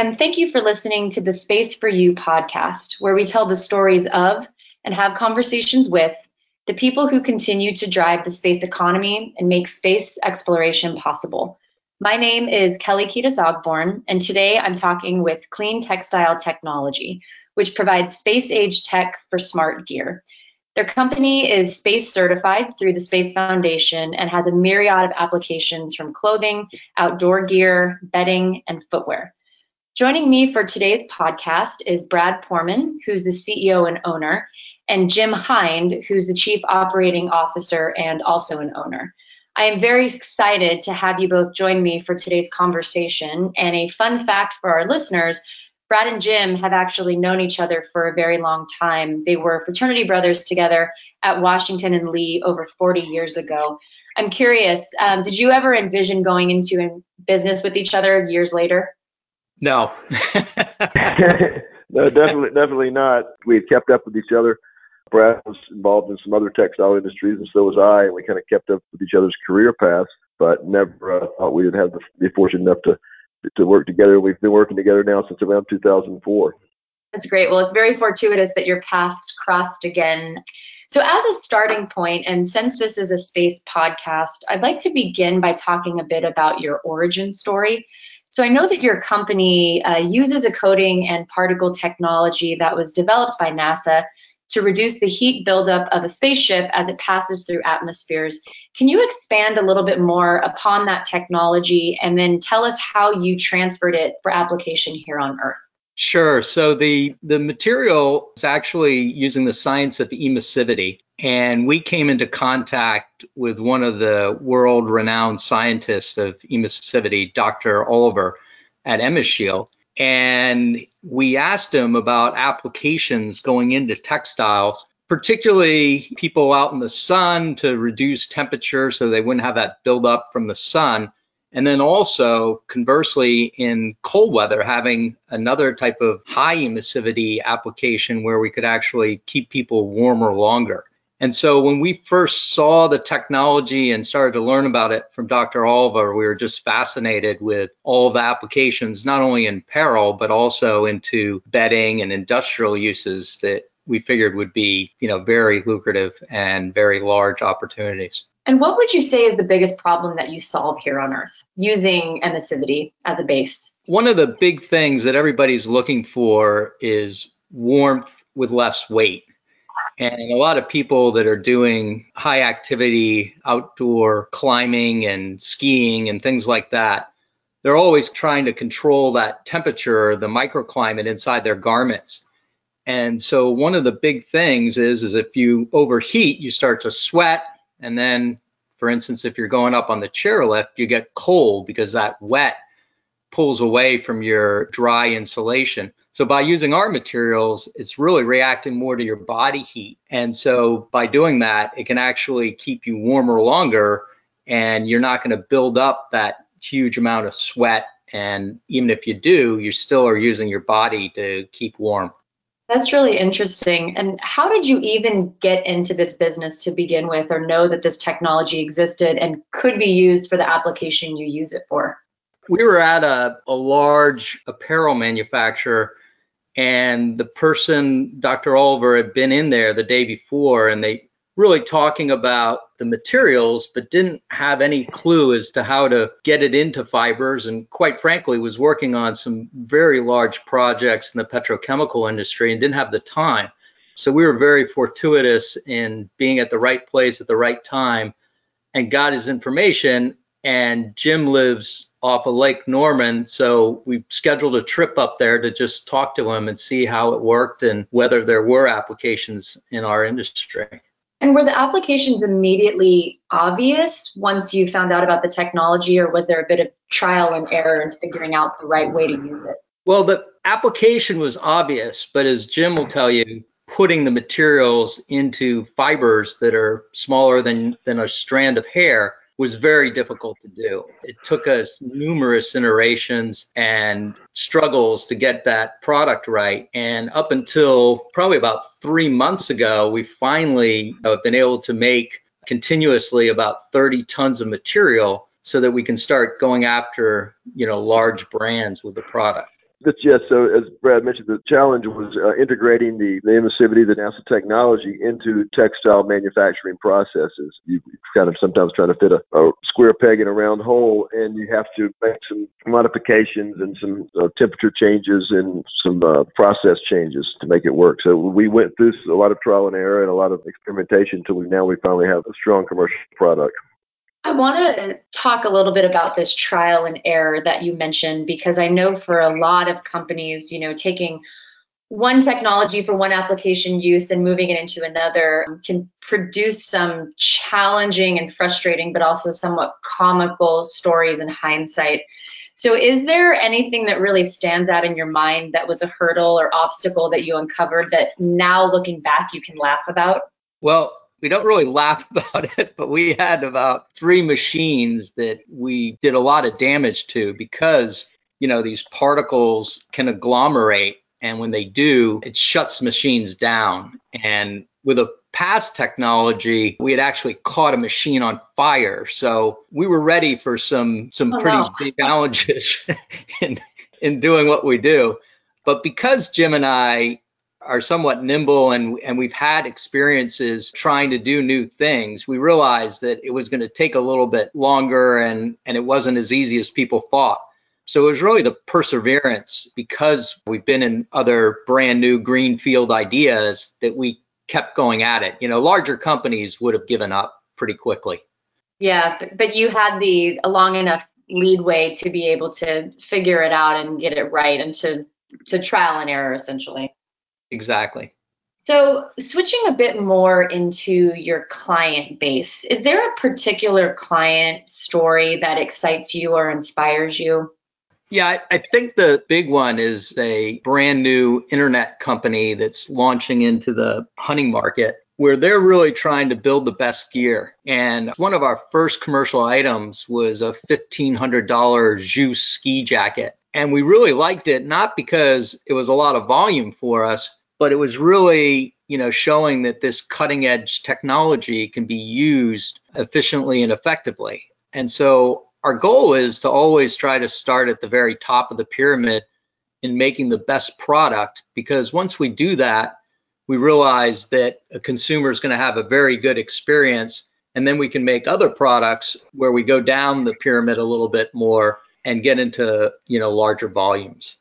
and thank you for listening to the Space for You podcast, where we tell the stories of and have conversations with the people who continue to drive the space economy and make space exploration possible. My name is Kelly Kiedis Ogborn, and today I'm talking with Clean Textile Technology, which provides space age tech for smart gear. Their company is space certified through the Space Foundation and has a myriad of applications from clothing, outdoor gear, bedding, and footwear. Joining me for today's podcast is Brad Poorman, who's the CEO and owner, and Jim Hind, who's the Chief Operating Officer and also an owner. I am very excited to have you both join me for today's conversation. And a fun fact for our listeners Brad and Jim have actually known each other for a very long time. They were fraternity brothers together at Washington and Lee over 40 years ago. I'm curious, um, did you ever envision going into business with each other years later? No. no, definitely, definitely not. We had kept up with each other. Brad was involved in some other textile industries, and so was I, and we kind of kept up with each other's career paths, but never uh, thought we would have the, be fortunate enough to to work together. We've been working together now since around 2004. That's great. Well, it's very fortuitous that your paths crossed again. So, as a starting point, and since this is a space podcast, I'd like to begin by talking a bit about your origin story. So, I know that your company uh, uses a coating and particle technology that was developed by NASA to reduce the heat buildup of a spaceship as it passes through atmospheres. Can you expand a little bit more upon that technology and then tell us how you transferred it for application here on Earth? Sure. So the the material is actually using the science of emissivity, and we came into contact with one of the world-renowned scientists of emissivity, Dr. Oliver, at Emisshield, and we asked him about applications going into textiles, particularly people out in the sun to reduce temperature so they wouldn't have that buildup from the sun. And then also, conversely, in cold weather, having another type of high emissivity application where we could actually keep people warmer longer. And so when we first saw the technology and started to learn about it from Dr. Oliver, we were just fascinated with all the applications, not only in apparel, but also into bedding and industrial uses that we figured would be, you know, very lucrative and very large opportunities. And what would you say is the biggest problem that you solve here on Earth using emissivity as a base? One of the big things that everybody's looking for is warmth with less weight. And a lot of people that are doing high activity outdoor climbing and skiing and things like that, they're always trying to control that temperature, the microclimate inside their garments. And so one of the big things is is if you overheat, you start to sweat and then for instance, if you're going up on the chairlift, you get cold because that wet pulls away from your dry insulation. So by using our materials, it's really reacting more to your body heat. And so by doing that, it can actually keep you warmer longer and you're not going to build up that huge amount of sweat. And even if you do, you still are using your body to keep warm. That's really interesting. And how did you even get into this business to begin with, or know that this technology existed and could be used for the application you use it for? We were at a, a large apparel manufacturer and the person, Dr. Oliver, had been in there the day before, and they really talking about the materials, but didn't have any clue as to how to get it into fibers. And quite frankly, was working on some very large projects in the petrochemical industry and didn't have the time. So we were very fortuitous in being at the right place at the right time and got his information. And Jim lives off of Lake Norman. So we scheduled a trip up there to just talk to him and see how it worked and whether there were applications in our industry. And were the applications immediately obvious once you found out about the technology, or was there a bit of trial and error in figuring out the right way to use it? Well, the application was obvious, but as Jim will tell you, putting the materials into fibers that are smaller than, than a strand of hair was very difficult to do. It took us numerous iterations and struggles to get that product right. And up until probably about three months ago, we finally have been able to make continuously about 30 tons of material so that we can start going after, you know, large brands with the product. But yes, so as Brad mentioned, the challenge was uh, integrating the, the emissivity, the NASA technology into textile manufacturing processes. You kind of sometimes try to fit a, a square peg in a round hole, and you have to make some modifications and some uh, temperature changes and some uh, process changes to make it work. So we went through a lot of trial and error and a lot of experimentation until we now we finally have a strong commercial product. I want to talk a little bit about this trial and error that you mentioned because I know for a lot of companies, you know, taking one technology for one application use and moving it into another can produce some challenging and frustrating, but also somewhat comical stories in hindsight. So, is there anything that really stands out in your mind that was a hurdle or obstacle that you uncovered that now looking back you can laugh about? Well, we don't really laugh about it, but we had about three machines that we did a lot of damage to because, you know, these particles can agglomerate. And when they do, it shuts machines down. And with a past technology, we had actually caught a machine on fire. So we were ready for some some oh, pretty no. big challenges in in doing what we do. But because Jim and I are somewhat nimble and and we've had experiences trying to do new things, we realized that it was going to take a little bit longer and and it wasn't as easy as people thought. So it was really the perseverance because we've been in other brand new greenfield ideas that we kept going at it. You know, larger companies would have given up pretty quickly. Yeah, but, but you had the long enough leadway to be able to figure it out and get it right and to to trial and error essentially. Exactly. So, switching a bit more into your client base, is there a particular client story that excites you or inspires you? Yeah, I, think the big one is a brand new internet company that's launching into the hunting market where they're really trying to build the best gear. And one of our first commercial items was a $1,500 Joos ski jacket. And we really liked it, not because it was a lot of volume for us, but it was really you know showing that this cutting edge technology can be used efficiently and effectively. And so our goal is to always try to start at the very top of the pyramid in making the best product because once we do that we realize that a consumer is going to have a very good experience and then we can make other products where we go down the pyramid a little bit more and get into you know larger volumes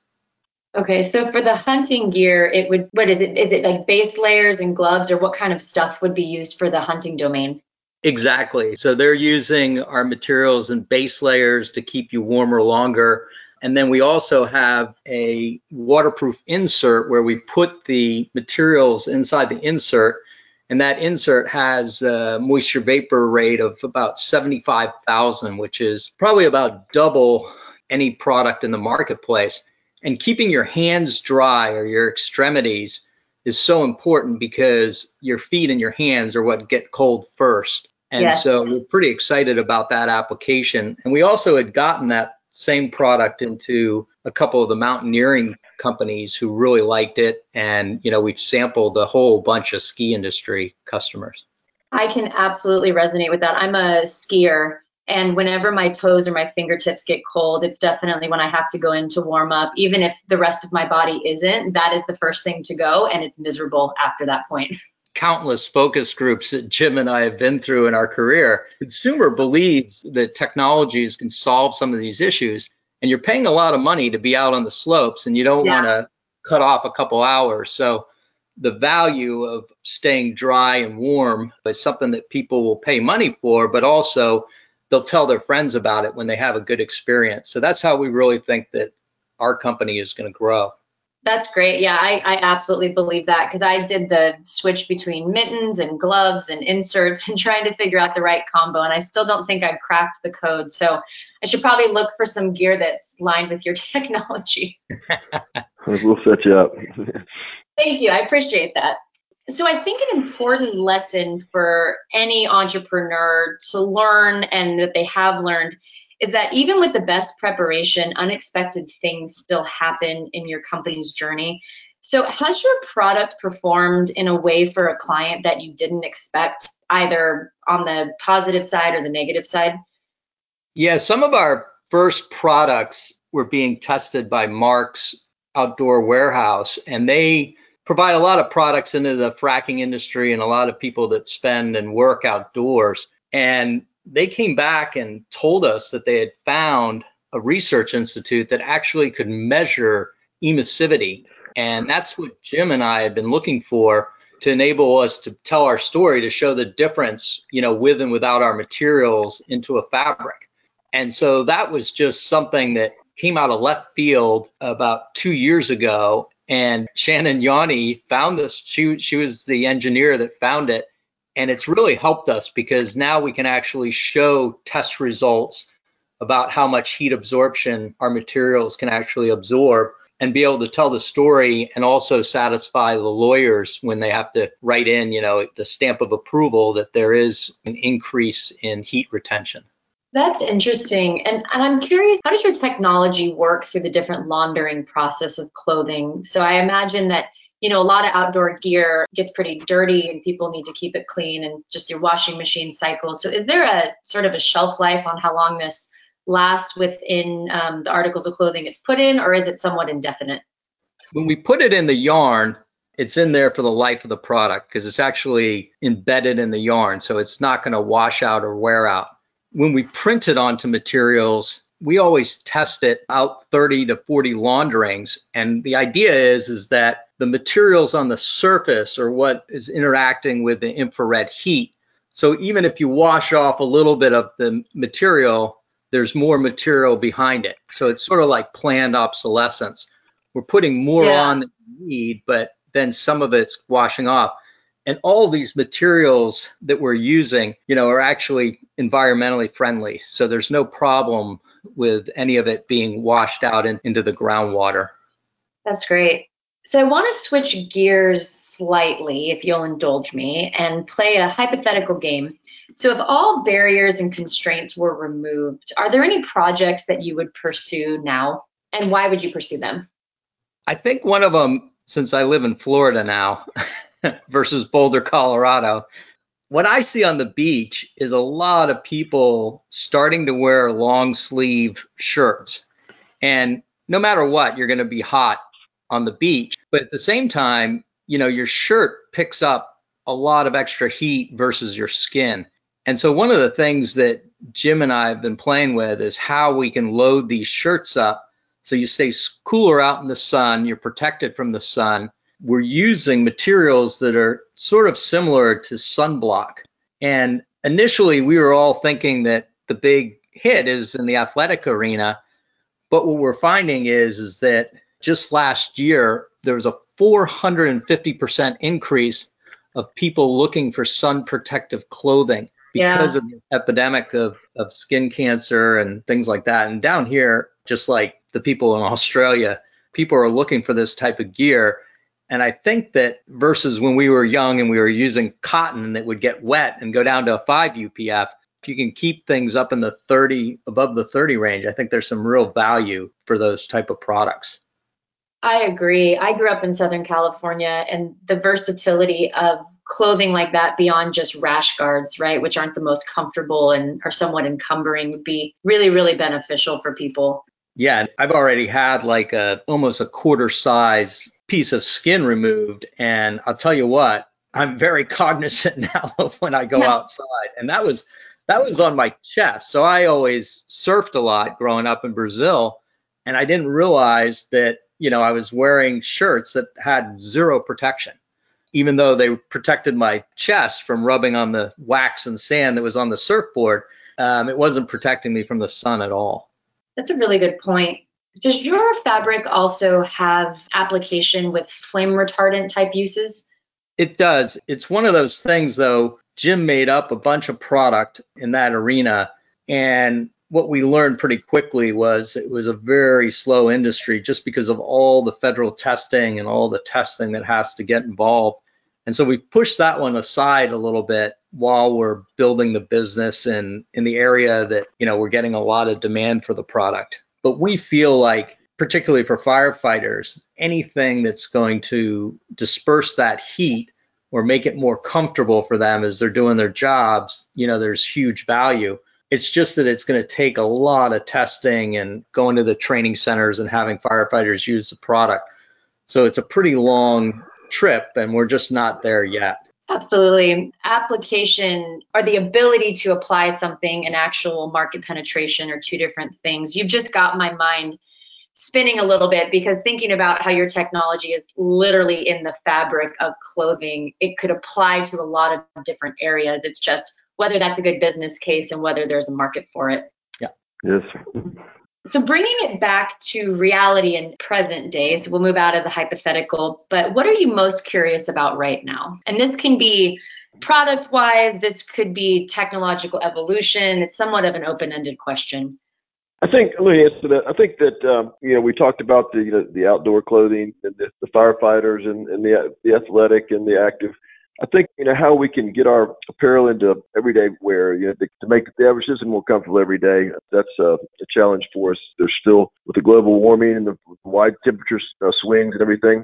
Okay, so for the hunting gear, it would what is it? Is it like base layers and gloves, or what kind of stuff would be used for the hunting domain? Exactly. So they're using our materials and base layers to keep you warmer longer. And then we also have a waterproof insert where we put the materials inside the insert. And that insert has a moisture vapor rate of about 75,000, which is probably about double any product in the marketplace. And keeping your hands dry or your extremities is so important because your feet and your hands are what get cold first. And yes. so we're pretty excited about that application. And we also had gotten that same product into a couple of the mountaineering companies who really liked it. And, you know, we've sampled a whole bunch of ski industry customers. I can absolutely resonate with that. I'm a skier and whenever my toes or my fingertips get cold, it's definitely when I have to go in to warm up. Even if the rest of my body isn't, that is the first thing to go, and it's miserable after that point. Countless focus groups that Jim and I have been through in our career. Consumer believes that technologies can solve some of these issues, and you're paying a lot of money to be out on the slopes, and you don't yeah. want to cut off a couple hours. So the value of staying dry and warm is something that people will pay money for, but also they'll tell their friends about it when they have a good experience. So that's how we really think that our company is going to grow. That's great. Yeah, I, I absolutely believe that because I did the switch between mittens and gloves and inserts and trying to figure out the right combo. And I still don't think I've cracked the code. So I should probably look for some gear that's lined with your technology. we'll set you up. Thank you. I appreciate that. So I think an important lesson for any entrepreneur to learn and that they have learned is that even with the best preparation, unexpected things still happen in your company's journey. So has your product performed in a way for a client that you didn't expect, either on the positive side or the negative side? Yeah, some of our first products were being tested by Marks outdoor warehouse, and they provide a lot of products into the fracking industry and a lot of people that spend and work outdoors. And they came back and told us that they had found a research institute that actually could measure emissivity. And that's what Jim and I had been looking for to enable us to tell our story to show the difference, you know, with and without our materials into a fabric. And so that was just something that came out of left field about two years ago. And Shannon Yanni found this. She she was the engineer that found it. And it's really helped us because now we can actually show test results about how much heat absorption our materials can actually absorb and be able to tell the story and also satisfy the lawyers when they have to write in, you know, the stamp of approval that there is an increase in heat retention. That's interesting. And, and I'm curious, how does your technology work through the different laundering process of clothing? So I imagine that, you know, a lot of outdoor gear gets pretty dirty and people need to keep it clean and just your washing machine cycle. So is there a sort of a shelf life on how long this lasts within um, the articles of clothing it's put in, or is it somewhat indefinite? When we put it in the yarn, it's in there for the life of the product because it's actually embedded in the yarn, so it's not going to wash out or wear out. When we print it onto materials, we always test it out 30 to 40 launderings, and the idea is is that the materials on the surface are what is interacting with the infrared heat. So even if you wash off a little bit of the material, there's more material behind it. So it's sort of like planned obsolescence. We're putting more yeah. on than we need, but then some of it's washing off. And all these materials that we're using, you know, are actually environmentally friendly. So there's no problem with any of it being washed out in, into the groundwater. That's great. So I want to switch gears slightly, if you'll indulge me, and play a hypothetical game. So, if all barriers and constraints were removed, are there any projects that you would pursue now? And why would you pursue them? I think one of them, since I live in Florida now versus Boulder, Colorado, what I see on the beach is a lot of people starting to wear long sleeve shirts. And no matter what, you're going to be hot on the beach. But at the same time, you know, your shirt picks up a lot of extra heat versus your skin. And so one of the things that Jim and I have been playing with is how we can load these shirts up so you stay cooler out in the sun, you're protected from the sun. We're using materials that are sort of similar to sunblock. And initially we were all thinking that the big hit is in the athletic arena, but what we're finding is is that just last year there was a 450% increase of people looking for sun protective clothing because yeah. of the epidemic of, of skin cancer and things like that. And down here, just like the people in Australia, people are looking for this type of gear. And I think that versus when we were young and we were using cotton that would get wet and go down to a 5 UPF, if you can keep things up in the 30 above the 30 range, I think there's some real value for those type of products. I agree. I grew up in Southern California and the versatility of clothing like that beyond just rash guards, right, which aren't the most comfortable and are somewhat encumbering would be really, really beneficial for people. Yeah, I've already had like a almost a quarter size piece of skin removed. And I'll tell you what, I'm very cognizant now of when I go yeah. outside. And that was that was on my chest. So I always surfed a lot growing up in Brazil. And I didn't realize that you know, I was wearing shirts that had zero protection, even though they protected my chest from rubbing on the wax and sand that was on the surfboard. Um, it wasn't protecting me from the sun at all. That's a really good point. Does your fabric also have application with flame retardant type uses? It does. It's one of those things, though. Jim made up a bunch of product in that arena, and what we learned pretty quickly was it was a very slow industry just because of all the federal testing and all the testing that has to get involved. And so we pushed that one aside a little bit while we're building the business in in the area that, you know, we're getting a lot of demand for the product. But we feel like particularly for firefighters, anything that's going to disperse that heat or make it more comfortable for them as they're doing their jobs, you know, there's huge value It's just that it's going to take a lot of testing and going to the training centers and having firefighters use the product. So it's a pretty long trip, and we're just not there yet. Absolutely. Application or the ability to apply something and actual market penetration are two different things. You've just got my mind spinning a little bit because thinking about how your technology is literally in the fabric of clothing, it could apply to a lot of different areas. It's just whether that's a good business case and whether there's a market for it. Yeah. Yes. So bringing it back to reality and present day, so we'll move out of the hypothetical, but what are you most curious about right now? And this can be product wise, this could be technological evolution. It's somewhat of an open ended question. I think let me answer that. I think that um, you know we talked about the you know, the outdoor clothing and the, the firefighters and, and the the athletic and the active. I think you know how we can get our apparel into everyday wear, you know, to, to make the average citizen more comfortable every day. That's uh, a challenge for us. There's still with the global warming and the wide temperature uh, swings and everything.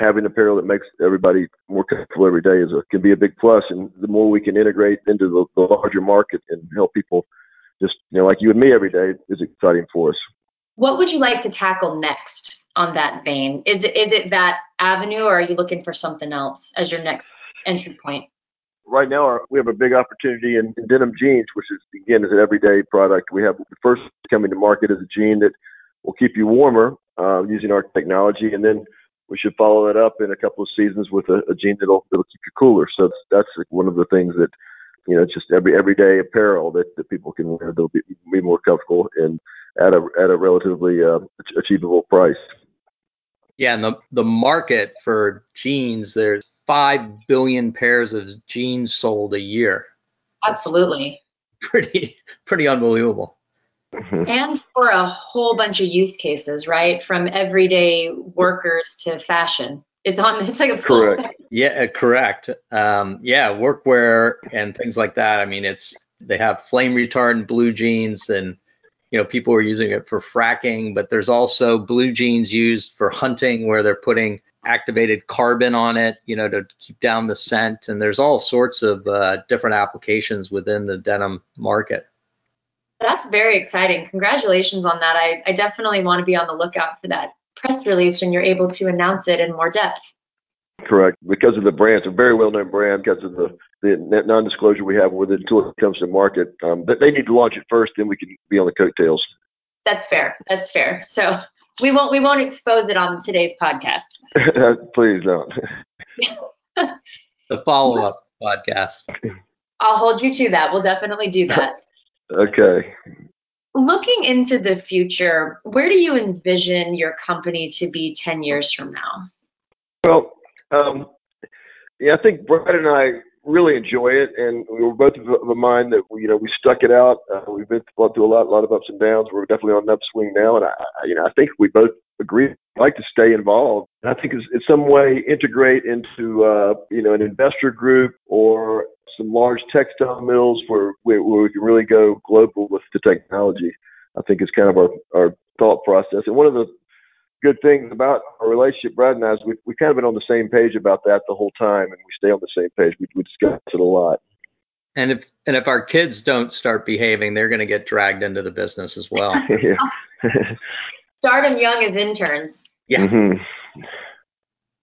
Having apparel that makes everybody more comfortable every day is a, can be a big plus. And the more we can integrate into the, the larger market and help people, just you know, like you and me every day, is exciting for us. What would you like to tackle next on that vein? Is it is it that avenue, or are you looking for something else as your next entry point? Right now, our, we have a big opportunity in, in denim jeans, which is again is an everyday product. We have the first coming to market is a jean that will keep you warmer uh, using our technology, and then we should follow that up in a couple of seasons with a, a jean that'll that'll keep you cooler. So that's, that's one of the things that you know, just every everyday apparel that, that people can wear. They'll be, be more comfortable and at a at a relatively uh, achievable price. Yeah, and the the market for jeans, there's five billion pairs of jeans sold a year. Absolutely. Pretty pretty unbelievable. Mm-hmm. And for a whole bunch of use cases, right? From everyday workers to fashion. It's on. It's like a full correct. spectrum. Yeah, uh, correct. Um, yeah, workwear and things like that. I mean, it's they have flame retardant blue jeans and you know people are using it for fracking, but there's also blue jeans used for hunting where they're putting activated carbon on it, you know, to keep down the scent. And there's all sorts of uh, different applications within the denim market. That's very exciting. Congratulations on that. I, I definitely want to be on the lookout for that press release when you're able to announce it in more depth. Correct. Because of the brand, it's a very well-known brand because of the, the non-disclosure we have with it until it comes to market. Um, but they need to launch it first, then we can be on the coattails. That's fair. That's fair. So we won't we won't expose it on today's podcast. Please don't. the follow-up podcast. I'll hold you to that. We'll definitely do that. okay. Looking into the future, where do you envision your company to be 10 years from now? Well, um, yeah, I think Brad and I really enjoy it, and we were both of the mind that you know we stuck it out. Uh, we've been through a lot, a lot of ups and downs. We're definitely on an upswing now, and I, you know, I think we both agree like to stay involved. And I think in some way integrate into uh, you know an investor group or some large textile mills where, where we can really go global with the technology. I think is kind of our, our thought process. And one of the good things about our relationship, Brad and I, is we we kind of been on the same page about that the whole time, and we stay on the same page. We, we discuss it a lot. And if and if our kids don't start behaving, they're going to get dragged into the business as well. Start them young as interns. Yeah. Mm-hmm.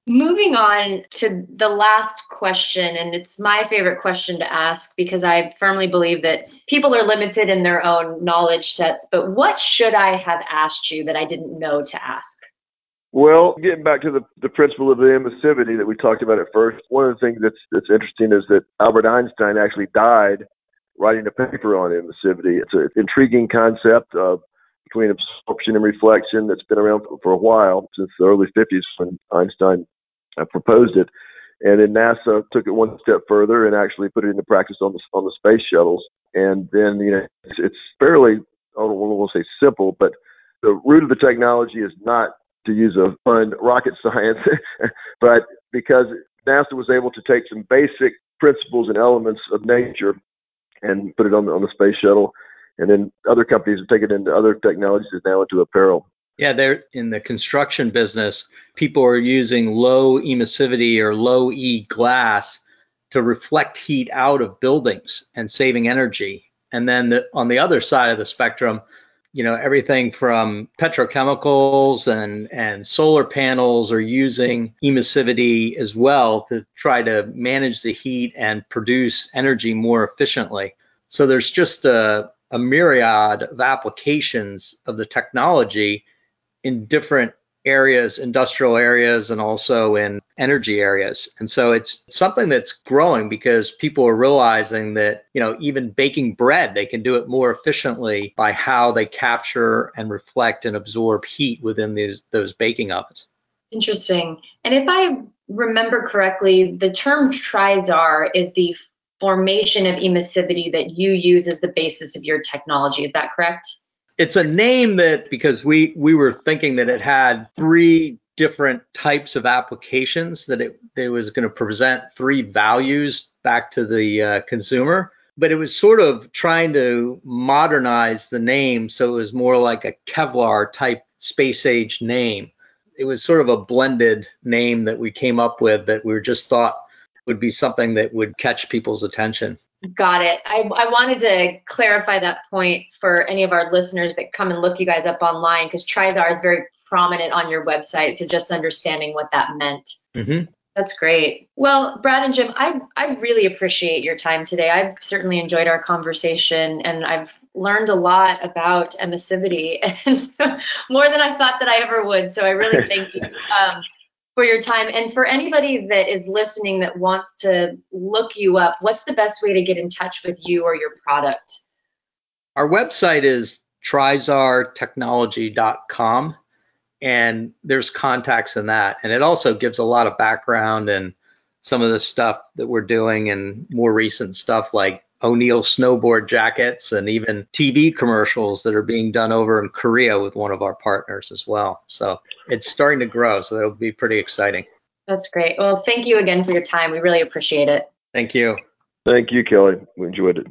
Moving on to the last question, and it's my favorite question to ask because I firmly believe that people are limited in their own knowledge sets. But what should I have asked you that I didn't know to ask? Well, getting back to the, the principle of the emissivity that we talked about at first, one of the things that's that's interesting is that Albert Einstein actually died writing a paper on emissivity. It's an intriguing concept of between absorption and reflection that's been around for a while since the early 50s when Einstein uh, proposed it. And then NASA took it one step further and actually put it into practice on the on the space shuttles. And then you know it's, it's fairly I don't want to say simple, but the root of the technology is not to use a fun rocket science, but because NASA was able to take some basic principles and elements of nature and put it on the, on the space shuttle, and then other companies have taken it into other technologies and now into apparel. Yeah, they're in the construction business. People are using low emissivity or low E glass to reflect heat out of buildings and saving energy. And then the, on the other side of the spectrum, you know, everything from petrochemicals and, and solar panels are using emissivity as well to try to manage the heat and produce energy more efficiently. So there's just a, a myriad of applications of the technology in different areas, industrial areas, and also in energy areas. And so it's something that's growing because people are realizing that, you know, even baking bread, they can do it more efficiently by how they capture and reflect and absorb heat within these those baking ovens. Interesting. And if I remember correctly, the term trizar is the formation of emissivity that you use as the basis of your technology. Is that correct? It's a name that because we we were thinking that it had three different types of applications that it, it was going to present three values back to the uh, consumer. But it was sort of trying to modernize the name so it was more like a kevlar type space age name. It was sort of a blended name that we came up with that we just thought would be something that would catch people's attention Got it. I, I wanted to clarify that point for any of our listeners that come and look you guys up online because Trizar is very prominent on your website. So just understanding what that meant. Mm-hmm. That's great. Well, Brad and Jim, I, I really appreciate your time today. I've certainly enjoyed our conversation and I've learned a lot about emissivity and more than I thought that I ever would. So I really thank you. Um, for your time. And for anybody that is listening that wants to look you up, what's the best way to get in touch with you or your product? Our website is trizartechnology.com and there's contacts in that. And it also gives a lot of background and some of the stuff that we're doing and more recent stuff like O'Neill snowboard jackets and even TV commercials that are being done over in Korea with one of our partners as well. So it's starting to grow. So it'll be pretty exciting. That's great. Well, thank you again for your time. We really appreciate it. Thank you. Thank you, Kelly. We enjoyed it.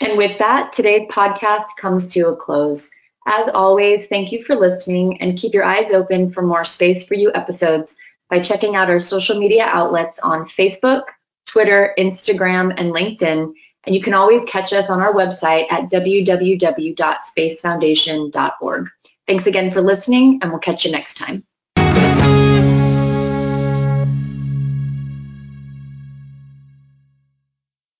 And with that, today's podcast comes to a close. As always, thank you for listening and keep your eyes open for more Space for You episodes by checking out our social media outlets on Facebook, Twitter, Instagram, and LinkedIn and you can always catch us on our website at www.spacefoundation.org. Thanks again for listening, and we'll catch you next time.